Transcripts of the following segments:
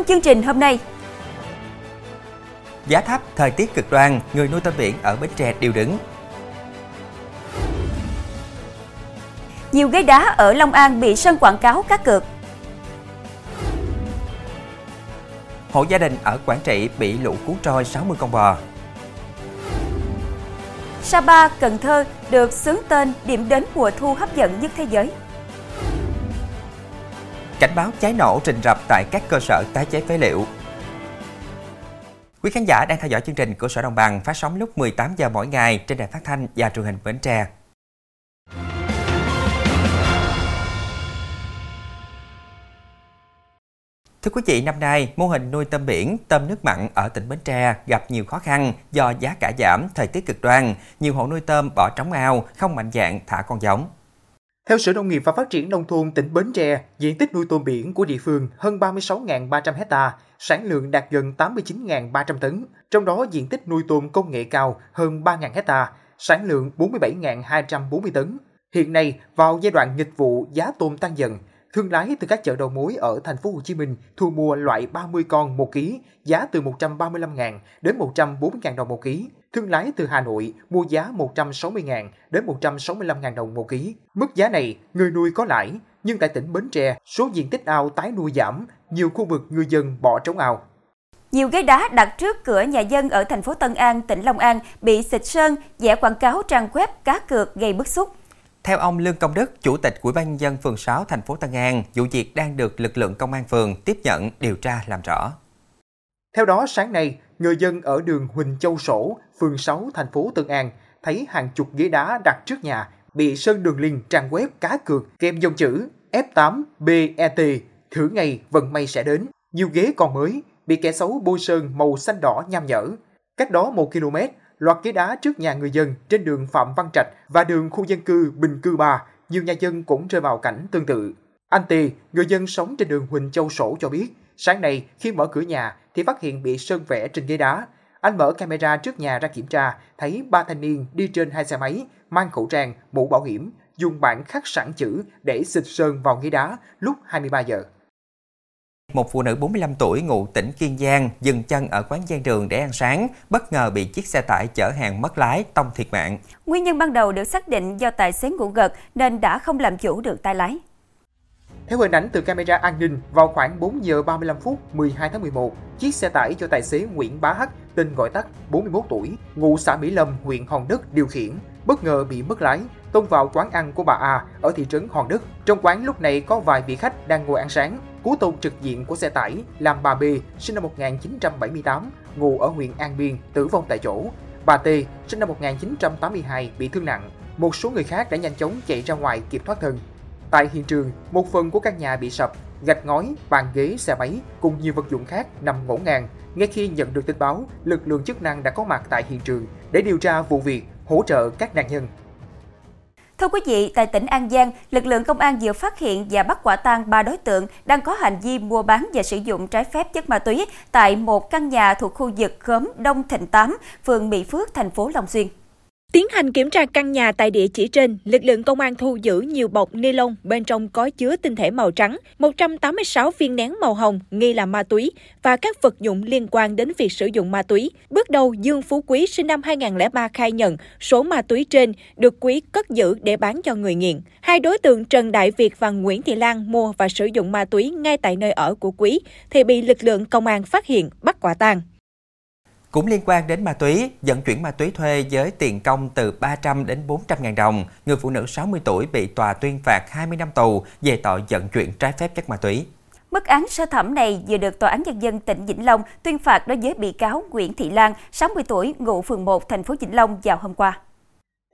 Trong chương trình hôm nay, Giá thấp, thời tiết cực đoan, người nuôi tôm biển ở Bến Tre điêu đứng. nhiều ghế đá ở Long An bị sân quảng cáo cá cược. Hộ gia đình ở Quảng Trị bị lũ cuốn trôi 60 con bò. Sapa, Cần Thơ được xướng tên điểm đến mùa thu hấp dẫn nhất thế giới. Cảnh báo cháy nổ rình rập tại các cơ sở tái chế phế liệu. Quý khán giả đang theo dõi chương trình của Sở Đồng bằng phát sóng lúc 18 giờ mỗi ngày trên đài phát thanh và truyền hình Bến Tre. Thưa quý vị, năm nay, mô hình nuôi tôm biển, tôm nước mặn ở tỉnh Bến Tre gặp nhiều khó khăn do giá cả giảm, thời tiết cực đoan. Nhiều hộ nuôi tôm bỏ trống ao, không mạnh dạng thả con giống. Theo Sở Nông nghiệp và Phát triển Nông thôn tỉnh Bến Tre, diện tích nuôi tôm biển của địa phương hơn 36.300 hecta, sản lượng đạt gần 89.300 tấn. Trong đó diện tích nuôi tôm công nghệ cao hơn 3.000 hecta, sản lượng 47.240 tấn. Hiện nay, vào giai đoạn nghịch vụ giá tôm tăng dần, thương lái từ các chợ đầu mối ở thành phố Hồ Chí Minh thu mua loại 30 con một ký, giá từ 135.000 đến 140.000 đồng một ký. Thương lái từ Hà Nội mua giá 160.000 đến 165.000 đồng một ký. Mức giá này người nuôi có lãi, nhưng tại tỉnh Bến Tre, số diện tích ao tái nuôi giảm, nhiều khu vực người dân bỏ trống ao. Nhiều ghế đá đặt trước cửa nhà dân ở thành phố Tân An, tỉnh Long An bị xịt sơn, vẽ quảng cáo trang web cá cược gây bức xúc. Theo ông Lương Công Đức, Chủ tịch Ủy ban nhân dân phường 6 thành phố Tân An, vụ việc đang được lực lượng công an phường tiếp nhận điều tra làm rõ. Theo đó, sáng nay, người dân ở đường Huỳnh Châu Sổ, phường 6 thành phố Tân An thấy hàng chục ghế đá đặt trước nhà bị sơn đường link trang web cá cược kèm dòng chữ F8BET thử ngày vận may sẽ đến. Nhiều ghế còn mới bị kẻ xấu bôi sơn màu xanh đỏ nham nhở. Cách đó 1 km, loạt ghế đá trước nhà người dân trên đường Phạm Văn Trạch và đường khu dân cư Bình Cư 3, nhiều nhà dân cũng rơi vào cảnh tương tự. Anh Tì, người dân sống trên đường Huỳnh Châu Sổ cho biết, sáng nay khi mở cửa nhà thì phát hiện bị sơn vẽ trên ghế đá. Anh mở camera trước nhà ra kiểm tra, thấy ba thanh niên đi trên hai xe máy, mang khẩu trang, mũ bảo hiểm, dùng bảng khắc sẵn chữ để xịt sơn vào ghế đá lúc 23 giờ. Một phụ nữ 45 tuổi ngụ tỉnh Kiên Giang dừng chân ở quán gian đường để ăn sáng, bất ngờ bị chiếc xe tải chở hàng mất lái tông thiệt mạng. Nguyên nhân ban đầu được xác định do tài xế ngủ gật nên đã không làm chủ được tay lái. Theo hình ảnh từ camera an ninh, vào khoảng 4 giờ 35 phút 12 tháng 11, chiếc xe tải do tài xế Nguyễn Bá Hắc, tên gọi tắt 41 tuổi, ngụ xã Mỹ Lâm, huyện Hòn Đất điều khiển, bất ngờ bị mất lái, tông vào quán ăn của bà A ở thị trấn Hòn Đất. Trong quán lúc này có vài vị khách đang ngồi ăn sáng. Cú tông trực diện của xe tải làm bà B, sinh năm 1978, ngụ ở huyện An Biên, tử vong tại chỗ. Bà T, sinh năm 1982, bị thương nặng. Một số người khác đã nhanh chóng chạy ra ngoài kịp thoát thân. Tại hiện trường, một phần của căn nhà bị sập, gạch ngói, bàn ghế, xe máy cùng nhiều vật dụng khác nằm ngổn ngang. Ngay khi nhận được tin báo, lực lượng chức năng đã có mặt tại hiện trường để điều tra vụ việc, hỗ trợ các nạn nhân. Thưa quý vị, tại tỉnh An Giang, lực lượng công an vừa phát hiện và bắt quả tang ba đối tượng đang có hành vi mua bán và sử dụng trái phép chất ma túy tại một căn nhà thuộc khu vực khóm Đông Thịnh 8, phường Mỹ Phước, thành phố Long Xuyên. Tiến hành kiểm tra căn nhà tại địa chỉ trên, lực lượng công an thu giữ nhiều bọc ni lông bên trong có chứa tinh thể màu trắng, 186 viên nén màu hồng nghi là ma túy và các vật dụng liên quan đến việc sử dụng ma túy. Bước đầu, Dương Phú Quý sinh năm 2003 khai nhận số ma túy trên được Quý cất giữ để bán cho người nghiện. Hai đối tượng Trần Đại Việt và Nguyễn Thị Lan mua và sử dụng ma túy ngay tại nơi ở của Quý thì bị lực lượng công an phát hiện bắt quả tang. Cũng liên quan đến ma túy, vận chuyển ma túy thuê với tiền công từ 300 đến 400 ngàn đồng, người phụ nữ 60 tuổi bị tòa tuyên phạt 20 năm tù về tội vận chuyển trái phép chất ma túy. Mức án sơ thẩm này vừa được Tòa án Nhân dân tỉnh Vĩnh Long tuyên phạt đối với bị cáo Nguyễn Thị Lan, 60 tuổi, ngụ phường 1, thành phố Vĩnh Long vào hôm qua.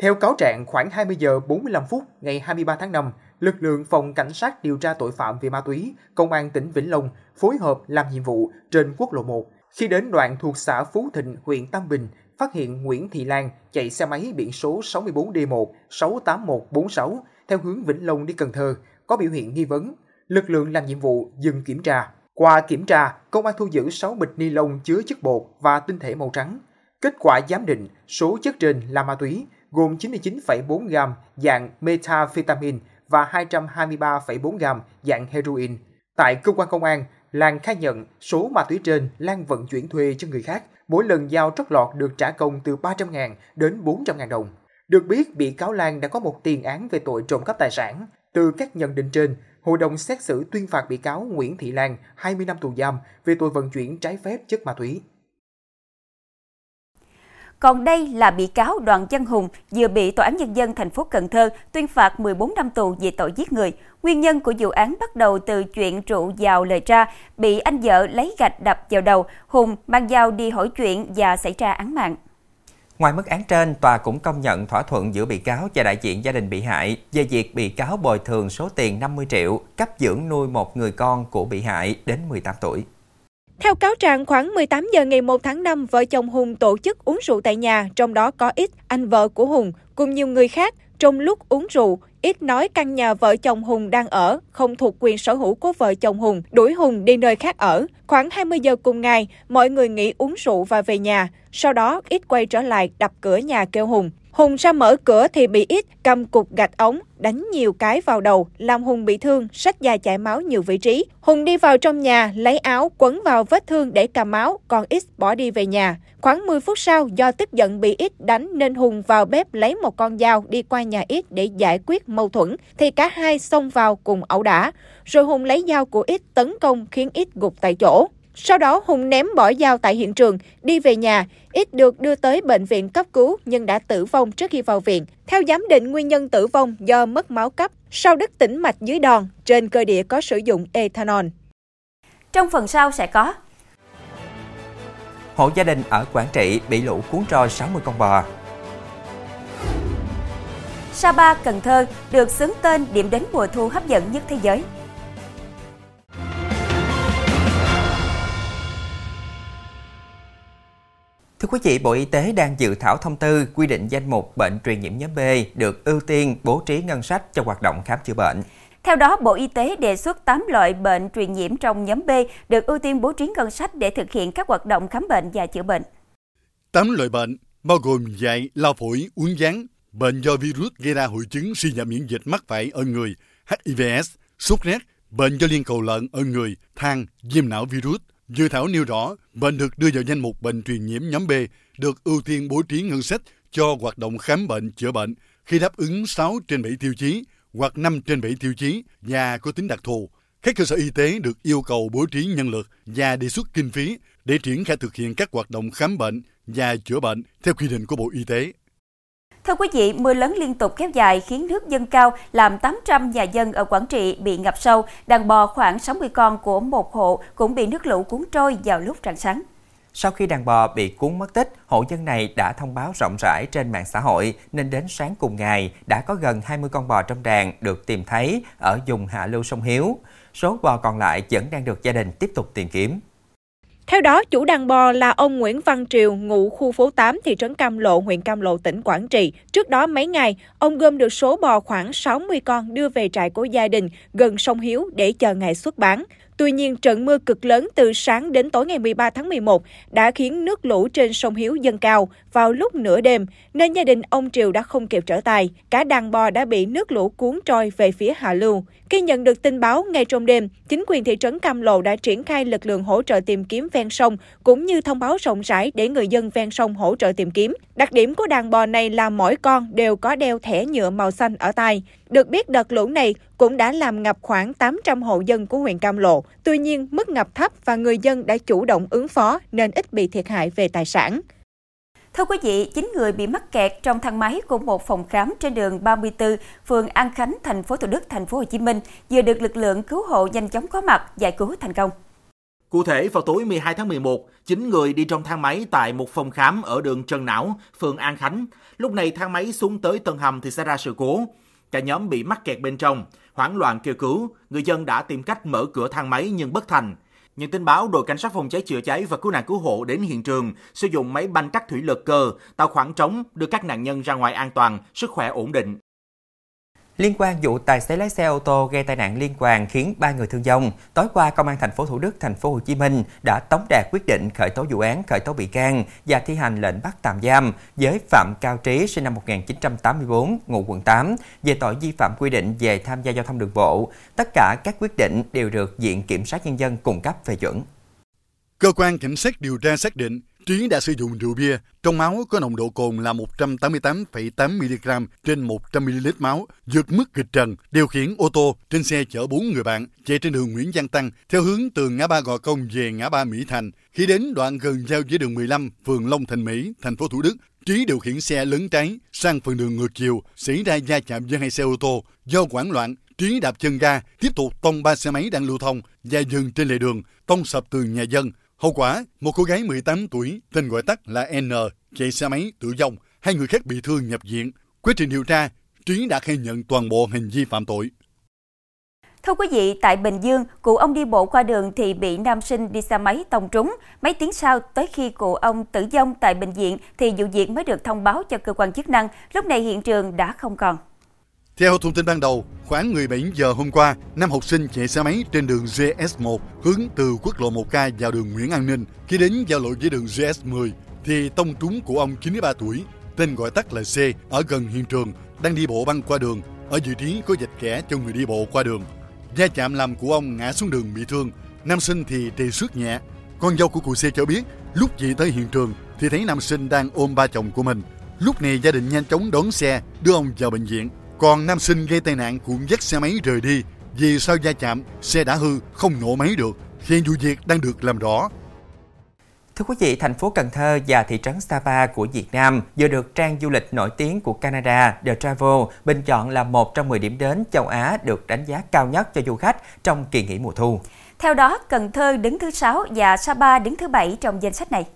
Theo cáo trạng, khoảng 20 giờ 45 phút ngày 23 tháng 5, lực lượng phòng cảnh sát điều tra tội phạm về ma túy, công an tỉnh Vĩnh Long phối hợp làm nhiệm vụ trên quốc lộ 1 khi đến đoạn thuộc xã Phú Thịnh, huyện Tam Bình, phát hiện Nguyễn Thị Lan chạy xe máy biển số 64D1 68146 theo hướng Vĩnh Long đi Cần Thơ, có biểu hiện nghi vấn. Lực lượng làm nhiệm vụ dừng kiểm tra. Qua kiểm tra, công an thu giữ 6 bịch ni lông chứa chất bột và tinh thể màu trắng. Kết quả giám định, số chất trên là ma túy, gồm 99,4 gram dạng metafetamin và 223,4 gram dạng heroin. Tại cơ quan công an, Lan khai nhận số ma túy trên Lan vận chuyển thuê cho người khác, mỗi lần giao trót lọt được trả công từ 300.000 đến 400.000 đồng. Được biết, bị cáo Lan đã có một tiền án về tội trộm cắp tài sản. Từ các nhận định trên, hội đồng xét xử tuyên phạt bị cáo Nguyễn Thị Lan 20 năm tù giam về tội vận chuyển trái phép chất ma túy. Còn đây là bị cáo Đoàn Văn Hùng vừa bị Tòa án Nhân dân thành phố Cần Thơ tuyên phạt 14 năm tù về tội giết người. Nguyên nhân của vụ án bắt đầu từ chuyện trụ vào lời ra, bị anh vợ lấy gạch đập vào đầu, Hùng mang dao đi hỏi chuyện và xảy ra án mạng. Ngoài mức án trên, tòa cũng công nhận thỏa thuận giữa bị cáo và đại diện gia đình bị hại về việc bị cáo bồi thường số tiền 50 triệu cấp dưỡng nuôi một người con của bị hại đến 18 tuổi. Theo cáo trạng, khoảng 18 giờ ngày 1 tháng 5, vợ chồng Hùng tổ chức uống rượu tại nhà, trong đó có ít anh vợ của Hùng cùng nhiều người khác. Trong lúc uống rượu, ít nói căn nhà vợ chồng Hùng đang ở, không thuộc quyền sở hữu của vợ chồng Hùng, đuổi Hùng đi nơi khác ở. Khoảng 20 giờ cùng ngày, mọi người nghỉ uống rượu và về nhà. Sau đó, ít quay trở lại đập cửa nhà kêu Hùng. Hùng ra mở cửa thì bị ít cầm cục gạch ống, đánh nhiều cái vào đầu, làm Hùng bị thương, sách da chảy máu nhiều vị trí. Hùng đi vào trong nhà, lấy áo quấn vào vết thương để cầm máu, còn ít bỏ đi về nhà. Khoảng 10 phút sau, do tức giận bị ít đánh nên Hùng vào bếp lấy một con dao đi qua nhà ít để giải quyết mâu thuẫn, thì cả hai xông vào cùng ẩu đả. Rồi Hùng lấy dao của ít tấn công khiến ít gục tại chỗ. Sau đó Hùng ném bỏ dao tại hiện trường, đi về nhà, ít được đưa tới bệnh viện cấp cứu nhưng đã tử vong trước khi vào viện. Theo giám định nguyên nhân tử vong do mất máu cấp sau đứt tĩnh mạch dưới đòn, trên cơ địa có sử dụng ethanol. Trong phần sau sẽ có Hộ gia đình ở Quảng Trị bị lũ cuốn trôi 60 con bò. Sapa, Cần Thơ được xướng tên điểm đến mùa thu hấp dẫn nhất thế giới. Thưa quý vị, Bộ Y tế đang dự thảo thông tư quy định danh mục bệnh truyền nhiễm nhóm B được ưu tiên bố trí ngân sách cho hoạt động khám chữa bệnh. Theo đó, Bộ Y tế đề xuất 8 loại bệnh truyền nhiễm trong nhóm B được ưu tiên bố trí ngân sách để thực hiện các hoạt động khám bệnh và chữa bệnh. 8 loại bệnh bao gồm dạy, lao phổi, uống ván, bệnh do virus gây ra hội chứng suy giảm miễn dịch mắc phải ở người, HIVS, sốt rét, bệnh do liên cầu lợn ở người, than, viêm não virus, Dự thảo nêu rõ, bệnh được đưa vào danh mục bệnh truyền nhiễm nhóm B được ưu tiên bố trí ngân sách cho hoạt động khám bệnh, chữa bệnh khi đáp ứng 6 trên 7 tiêu chí hoặc 5 trên 7 tiêu chí và có tính đặc thù. Các cơ sở y tế được yêu cầu bố trí nhân lực và đề xuất kinh phí để triển khai thực hiện các hoạt động khám bệnh và chữa bệnh theo quy định của Bộ Y tế. Thưa quý vị, mưa lớn liên tục kéo dài khiến nước dâng cao làm 800 nhà dân ở Quảng Trị bị ngập sâu. Đàn bò khoảng 60 con của một hộ cũng bị nước lũ cuốn trôi vào lúc rạng sáng. Sau khi đàn bò bị cuốn mất tích, hộ dân này đã thông báo rộng rãi trên mạng xã hội nên đến sáng cùng ngày đã có gần 20 con bò trong đàn được tìm thấy ở vùng hạ lưu sông Hiếu. Số bò còn lại vẫn đang được gia đình tiếp tục tìm kiếm. Theo đó, chủ đàn bò là ông Nguyễn Văn Triều, ngụ khu phố 8, thị trấn Cam Lộ, huyện Cam Lộ, tỉnh Quảng Trị. Trước đó mấy ngày, ông gom được số bò khoảng 60 con đưa về trại của gia đình gần sông Hiếu để chờ ngày xuất bán. Tuy nhiên, trận mưa cực lớn từ sáng đến tối ngày 13 tháng 11 đã khiến nước lũ trên sông Hiếu dâng cao vào lúc nửa đêm, nên gia đình ông Triều đã không kịp trở tài. Cả đàn bò đã bị nước lũ cuốn trôi về phía hạ lưu. Khi nhận được tin báo ngay trong đêm, chính quyền thị trấn Cam Lộ đã triển khai lực lượng hỗ trợ tìm kiếm ven sông, cũng như thông báo rộng rãi để người dân ven sông hỗ trợ tìm kiếm. Đặc điểm của đàn bò này là mỗi con đều có đeo thẻ nhựa màu xanh ở tay. Được biết đợt lũ này cũng đã làm ngập khoảng 800 hộ dân của huyện Cam Lộ. Tuy nhiên, mức ngập thấp và người dân đã chủ động ứng phó nên ít bị thiệt hại về tài sản. Thưa quý vị, 9 người bị mắc kẹt trong thang máy của một phòng khám trên đường 34, phường An Khánh, thành phố Thủ Đức, thành phố Hồ Chí Minh vừa được lực lượng cứu hộ nhanh chóng có mặt giải cứu thành công. Cụ thể, vào tối 12 tháng 11, 9 người đi trong thang máy tại một phòng khám ở đường Trần Não, phường An Khánh. Lúc này thang máy xuống tới tầng hầm thì xảy ra sự cố. Cả nhóm bị mắc kẹt bên trong, hoảng loạn kêu cứu, người dân đã tìm cách mở cửa thang máy nhưng bất thành. Nhận tin báo, đội cảnh sát phòng cháy chữa cháy và cứu nạn cứu hộ đến hiện trường, sử dụng máy banh cắt thủy lực cơ, tạo khoảng trống đưa các nạn nhân ra ngoài an toàn, sức khỏe ổn định. Liên quan vụ tài xế lái xe ô tô gây tai nạn liên quan khiến ba người thương vong, tối qua Công an thành phố Thủ Đức, thành phố Hồ Chí Minh đã tống đạt quyết định khởi tố vụ án, khởi tố bị can và thi hành lệnh bắt tạm giam với Phạm Cao Trí sinh năm 1984, ngụ quận 8 về tội vi phạm quy định về tham gia giao thông đường bộ. Tất cả các quyết định đều được Viện Kiểm sát Nhân dân cung cấp phê chuẩn. Cơ quan cảnh sát điều tra xác định Trí đã sử dụng rượu bia, trong máu có nồng độ cồn là 188,8 mg trên 100 ml máu, vượt mức kịch trần, điều khiển ô tô trên xe chở 4 người bạn, chạy trên đường Nguyễn Văn Tăng theo hướng từ ngã ba Gò Công về ngã ba Mỹ Thành. Khi đến đoạn gần giao với đường 15, phường Long Thành Mỹ, thành phố Thủ Đức, Trí điều khiển xe lấn trái sang phần đường ngược chiều, xảy ra va chạm với hai xe ô tô. Do hoảng loạn, Trí đạp chân ga, tiếp tục tông ba xe máy đang lưu thông và dừng trên lề đường, tông sập tường nhà dân. Hậu quả, một cô gái 18 tuổi, tên gọi tắt là N, chạy xe máy tử vong, hai người khác bị thương nhập viện. Quá trình điều tra, Trí đã khai nhận toàn bộ hành vi phạm tội. Thưa quý vị, tại Bình Dương, cụ ông đi bộ qua đường thì bị nam sinh đi xe máy tông trúng. Mấy tiếng sau, tới khi cụ ông tử vong tại bệnh viện thì vụ việc mới được thông báo cho cơ quan chức năng. Lúc này hiện trường đã không còn. Theo thông tin ban đầu, khoảng 17 giờ hôm qua, năm học sinh chạy xe máy trên đường GS1 hướng từ quốc lộ 1K vào đường Nguyễn An Ninh. Khi đến giao lộ với đường GS10 thì tông trúng của ông 93 tuổi, tên gọi tắt là C, ở gần hiện trường, đang đi bộ băng qua đường. Ở vị trí có vạch kẻ cho người đi bộ qua đường. Va chạm làm của ông ngã xuống đường bị thương, nam sinh thì trì sức nhẹ. Con dâu của cụ C cho biết, lúc chị tới hiện trường thì thấy nam sinh đang ôm ba chồng của mình. Lúc này gia đình nhanh chóng đón xe đưa ông vào bệnh viện. Còn nam sinh gây tai nạn cũng dắt xe máy rời đi vì sau va chạm xe đã hư không nổ máy được. Hiện vụ việc đang được làm rõ. Thưa quý vị, thành phố Cần Thơ và thị trấn Sapa của Việt Nam vừa được trang du lịch nổi tiếng của Canada The Travel bình chọn là một trong 10 điểm đến châu Á được đánh giá cao nhất cho du khách trong kỳ nghỉ mùa thu. Theo đó, Cần Thơ đứng thứ 6 và Sapa đứng thứ 7 trong danh sách này.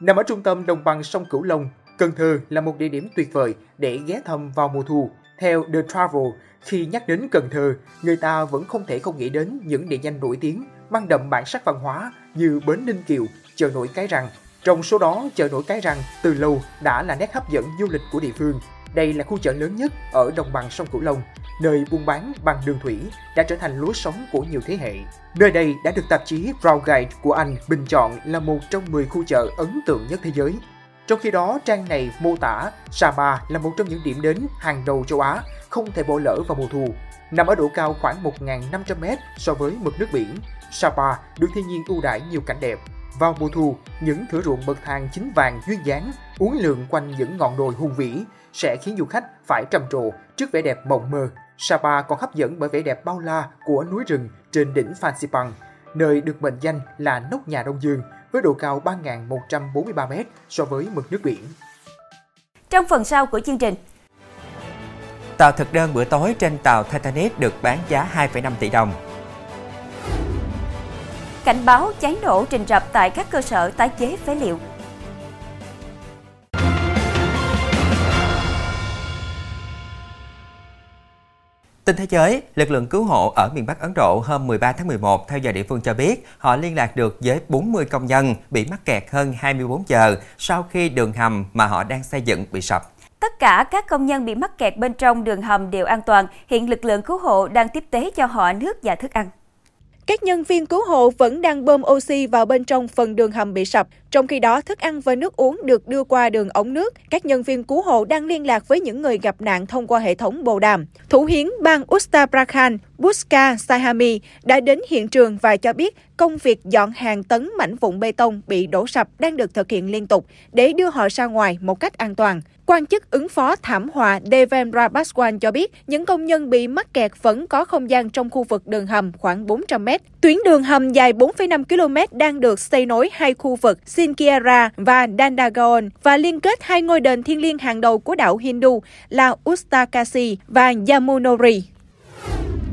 Nằm ở trung tâm đồng bằng sông Cửu Long, Cần Thơ là một địa điểm tuyệt vời để ghé thăm vào mùa thu. Theo The Travel, khi nhắc đến Cần Thơ, người ta vẫn không thể không nghĩ đến những địa danh nổi tiếng mang đậm bản sắc văn hóa như Bến Ninh Kiều, chợ nổi Cái Răng. Trong số đó, chợ nổi Cái Răng từ lâu đã là nét hấp dẫn du lịch của địa phương. Đây là khu chợ lớn nhất ở đồng bằng sông Cửu Long, nơi buôn bán bằng đường thủy đã trở thành lối sống của nhiều thế hệ. Nơi đây đã được tạp chí Brown Guide của Anh bình chọn là một trong 10 khu chợ ấn tượng nhất thế giới. Trong khi đó, trang này mô tả Sapa là một trong những điểm đến hàng đầu châu Á, không thể bỏ lỡ vào mùa thu. Nằm ở độ cao khoảng 1.500m so với mực nước biển, Sapa được thiên nhiên ưu đãi nhiều cảnh đẹp. Vào mùa thu, những thửa ruộng bậc thang chính vàng duyên dáng, uốn lượn quanh những ngọn đồi hùng vĩ sẽ khiến du khách phải trầm trồ trước vẻ đẹp mộng mơ. Sapa còn hấp dẫn bởi vẻ đẹp bao la của núi rừng trên đỉnh Phan Xipang, nơi được mệnh danh là nóc nhà Đông Dương với độ cao 3.143m so với mực nước biển. Trong phần sau của chương trình, Tàu thực đơn bữa tối trên tàu Titanic được bán giá 2,5 tỷ đồng. cảnh báo cháy nổ trình rập tại các cơ sở tái chế phế liệu. Tin thế giới, lực lượng cứu hộ ở miền Bắc Ấn Độ hôm 13 tháng 11 theo giờ địa phương cho biết họ liên lạc được với 40 công nhân bị mắc kẹt hơn 24 giờ sau khi đường hầm mà họ đang xây dựng bị sập. Tất cả các công nhân bị mắc kẹt bên trong đường hầm đều an toàn. Hiện lực lượng cứu hộ đang tiếp tế cho họ nước và thức ăn. Các nhân viên cứu hộ vẫn đang bơm oxy vào bên trong phần đường hầm bị sập. Trong khi đó, thức ăn và nước uống được đưa qua đường ống nước. Các nhân viên cứu hộ đang liên lạc với những người gặp nạn thông qua hệ thống bồ đàm. Thủ hiến bang Uttar Pradesh Buska Sahami đã đến hiện trường và cho biết công việc dọn hàng tấn mảnh vụn bê tông bị đổ sập đang được thực hiện liên tục để đưa họ ra ngoài một cách an toàn. Quan chức ứng phó thảm họa Devendra Baswan cho biết những công nhân bị mắc kẹt vẫn có không gian trong khu vực đường hầm khoảng 400 mét. Tuyến đường hầm dài 4,5 km đang được xây nối hai khu vực Sinkiara và Dandagaon và liên kết hai ngôi đền thiên liêng hàng đầu của đảo Hindu là Ustakasi và Yamunori.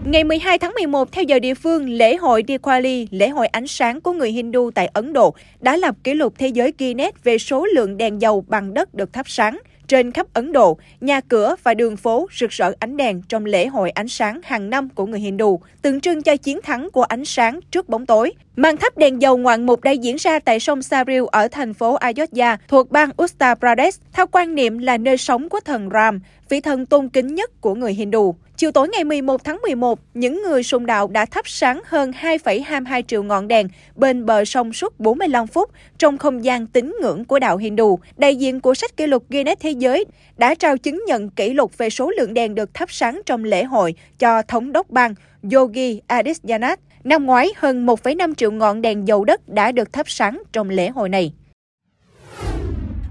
Ngày 12 tháng 11, theo giờ địa phương, lễ hội Diwali, lễ hội ánh sáng của người Hindu tại Ấn Độ, đã lập kỷ lục thế giới Guinness về số lượng đèn dầu bằng đất được thắp sáng. Trên khắp Ấn Độ, nhà cửa và đường phố rực rỡ ánh đèn trong lễ hội ánh sáng hàng năm của người Hindu, tượng trưng cho chiến thắng của ánh sáng trước bóng tối. Màn thắp đèn dầu ngoạn mục đã diễn ra tại sông Saril ở thành phố Ayodhya thuộc bang Uttar Pradesh theo quan niệm là nơi sống của thần Ram, vị thần tôn kính nhất của người Hindu. Chiều tối ngày 11 tháng 11, những người sùng đạo đã thắp sáng hơn 2,22 triệu ngọn đèn bên bờ sông suốt 45 phút trong không gian tín ngưỡng của đạo Hindu. Đại diện của sách kỷ lục Guinness Thế giới đã trao chứng nhận kỷ lục về số lượng đèn được thắp sáng trong lễ hội cho thống đốc bang Yogi Adityanath. Năm ngoái, hơn 1,5 triệu ngọn đèn dầu đất đã được thắp sáng trong lễ hội này.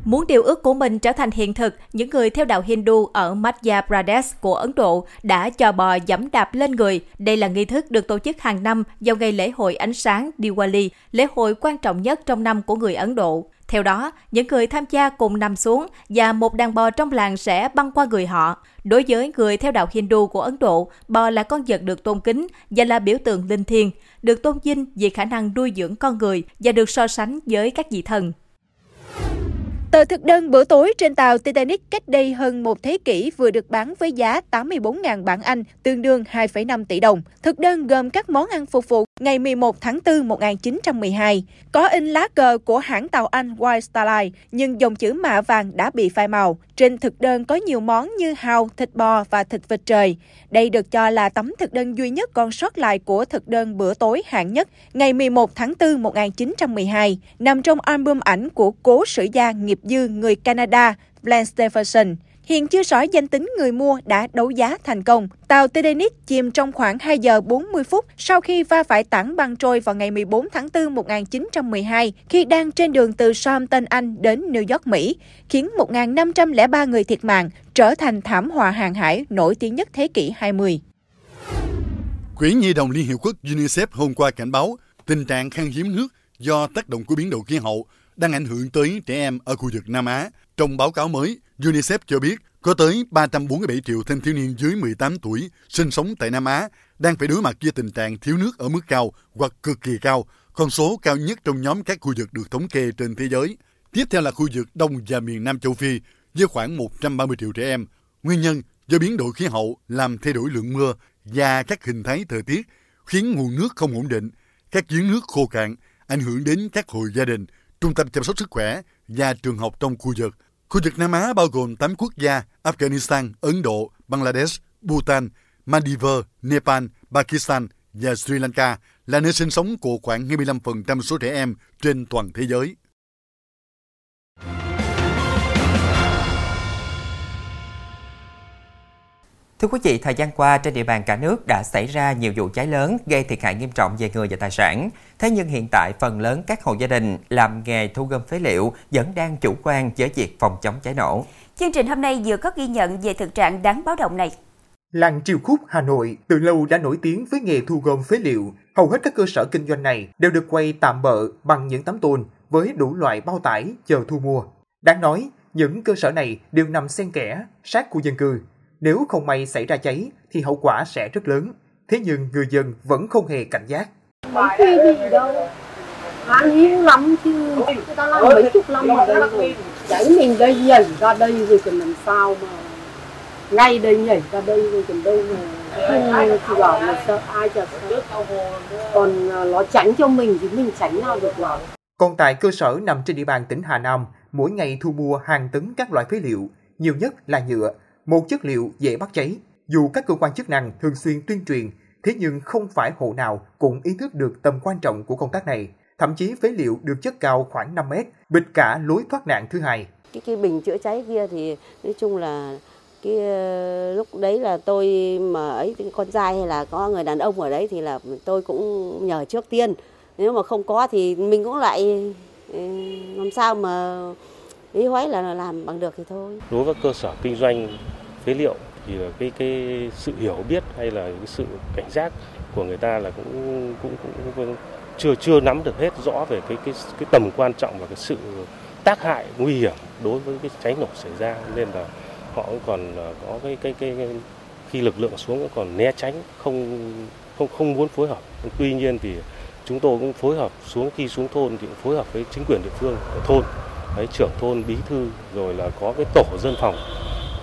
Muốn điều ước của mình trở thành hiện thực, những người theo đạo Hindu ở Madhya Pradesh của Ấn Độ đã cho bò dẫm đạp lên người. Đây là nghi thức được tổ chức hàng năm vào ngày lễ hội ánh sáng Diwali, lễ hội quan trọng nhất trong năm của người Ấn Độ. Theo đó, những người tham gia cùng nằm xuống và một đàn bò trong làng sẽ băng qua người họ. Đối với người theo đạo Hindu của Ấn Độ, bò là con vật được tôn kính và là biểu tượng linh thiêng, được tôn vinh vì khả năng nuôi dưỡng con người và được so sánh với các vị thần. Tờ thực đơn bữa tối trên tàu Titanic cách đây hơn một thế kỷ vừa được bán với giá 84.000 bảng Anh, tương đương 2,5 tỷ đồng. Thực đơn gồm các món ăn phục vụ ngày 11 tháng 4 1912. Có in lá cờ của hãng tàu Anh White Star Line, nhưng dòng chữ mạ vàng đã bị phai màu. Trên thực đơn có nhiều món như hàu, thịt bò và thịt vịt trời. Đây được cho là tấm thực đơn duy nhất còn sót lại của thực đơn bữa tối hạng nhất ngày 11 tháng 4 1912, nằm trong album ảnh của cố sử gia nghiệp dư người Canada Glenn Stephenson. Hiện chưa rõ danh tính người mua đã đấu giá thành công. Tàu Titanic chìm trong khoảng 2 giờ 40 phút sau khi va phải tảng băng trôi vào ngày 14 tháng 4 1912 khi đang trên đường từ Southampton, Anh đến New York, Mỹ, khiến 1.503 người thiệt mạng, trở thành thảm họa hàng hải nổi tiếng nhất thế kỷ 20. Quỹ Nhi đồng Liên Hiệp Quốc UNICEF hôm qua cảnh báo tình trạng khan hiếm nước do tác động của biến đổi khí hậu đang ảnh hưởng tới trẻ em ở khu vực Nam Á. Trong báo cáo mới, UNICEF cho biết có tới 347 triệu thanh thiếu niên dưới 18 tuổi sinh sống tại Nam Á đang phải đối mặt với tình trạng thiếu nước ở mức cao hoặc cực kỳ cao, con số cao nhất trong nhóm các khu vực được thống kê trên thế giới. Tiếp theo là khu vực Đông và miền Nam châu Phi với khoảng 130 triệu trẻ em. Nguyên nhân do biến đổi khí hậu làm thay đổi lượng mưa và các hình thái thời tiết khiến nguồn nước không ổn định, các giếng nước khô cạn, ảnh hưởng đến các hộ gia đình, trung tâm chăm sóc sức khỏe và trường học trong khu vực. Khu vực Nam Á bao gồm 8 quốc gia Afghanistan, Ấn Độ, Bangladesh, Bhutan, Maldives, Nepal, Pakistan và Sri Lanka là nơi sinh sống của khoảng 25% số trẻ em trên toàn thế giới. Thưa quý vị, thời gian qua trên địa bàn cả nước đã xảy ra nhiều vụ cháy lớn gây thiệt hại nghiêm trọng về người và tài sản. Thế nhưng hiện tại phần lớn các hộ gia đình làm nghề thu gom phế liệu vẫn đang chủ quan với việc phòng chống cháy nổ. Chương trình hôm nay vừa có ghi nhận về thực trạng đáng báo động này. Làng Triều Khúc, Hà Nội từ lâu đã nổi tiếng với nghề thu gom phế liệu. Hầu hết các cơ sở kinh doanh này đều được quay tạm bợ bằng những tấm tôn với đủ loại bao tải chờ thu mua. Đáng nói, những cơ sở này đều nằm xen kẽ sát khu dân cư. Nếu không may xảy ra cháy thì hậu quả sẽ rất lớn. Thế nhưng người dân vẫn không hề cảnh giác. Khi gì đâu. Ăn hiếm lắm chứ. Người ta làm mấy chục năm rồi. Cháy mình đây nhảy ra đây rồi còn làm sao mà ngay đây nhảy ra đây rồi còn đâu mà không thì bảo là sợ ai chả sợ còn nó tránh cho mình thì mình tránh nào được nào Còn tại cơ sở nằm trên địa bàn tỉnh Hà Nam, mỗi ngày thu mua hàng tấn các loại phế liệu, nhiều nhất là nhựa, một chất liệu dễ bắt cháy. Dù các cơ quan chức năng thường xuyên tuyên truyền, thế nhưng không phải hộ nào cũng ý thức được tầm quan trọng của công tác này. Thậm chí phế liệu được chất cao khoảng 5 mét, bịt cả lối thoát nạn thứ hai. cái cái bình chữa cháy kia thì nói chung là cái ờ, lúc đấy là tôi mà ấy con trai hay là có người đàn ông ở đấy thì là tôi cũng nhờ trước tiên nếu mà không có thì mình cũng lại ừ, làm sao mà ý hoái là làm bằng được thì thôi. Đối với cơ sở kinh doanh phế liệu thì cái cái sự hiểu biết hay là cái sự cảnh giác của người ta là cũng cũng cũng, cũng chưa chưa nắm được hết rõ về cái cái cái tầm quan trọng và cái sự tác hại nguy hiểm đối với cái cháy nổ xảy ra. Nên là họ cũng còn à, có cái cái cái, cái khi lực lượng xuống cũng còn né tránh không không không muốn phối hợp. Tuy nhiên thì chúng tôi cũng phối hợp xuống khi xuống thôn thì cũng phối hợp với chính quyền địa phương ở thôn đấy, trưởng thôn bí thư rồi là có cái tổ dân phòng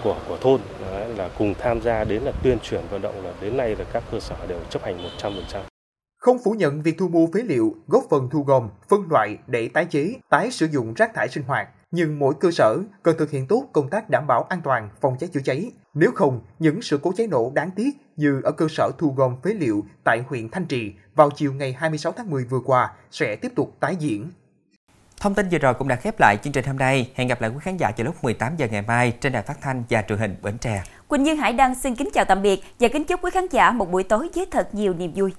của của thôn đấy, là cùng tham gia đến là tuyên truyền vận động là đến nay là các cơ sở đều chấp hành 100%. Không phủ nhận việc thu mua phế liệu góp phần thu gom, phân loại để tái chế, tái sử dụng rác thải sinh hoạt, nhưng mỗi cơ sở cần thực hiện tốt công tác đảm bảo an toàn phòng cháy chữa cháy. Nếu không, những sự cố cháy nổ đáng tiếc như ở cơ sở thu gom phế liệu tại huyện Thanh Trì vào chiều ngày 26 tháng 10 vừa qua sẽ tiếp tục tái diễn. Thông tin vừa rồi cũng đã khép lại chương trình hôm nay. Hẹn gặp lại quý khán giả vào lúc 18 giờ ngày mai trên đài phát thanh và truyền hình Bến Tre. Quỳnh Như Hải Đăng xin kính chào tạm biệt và kính chúc quý khán giả một buổi tối với thật nhiều niềm vui.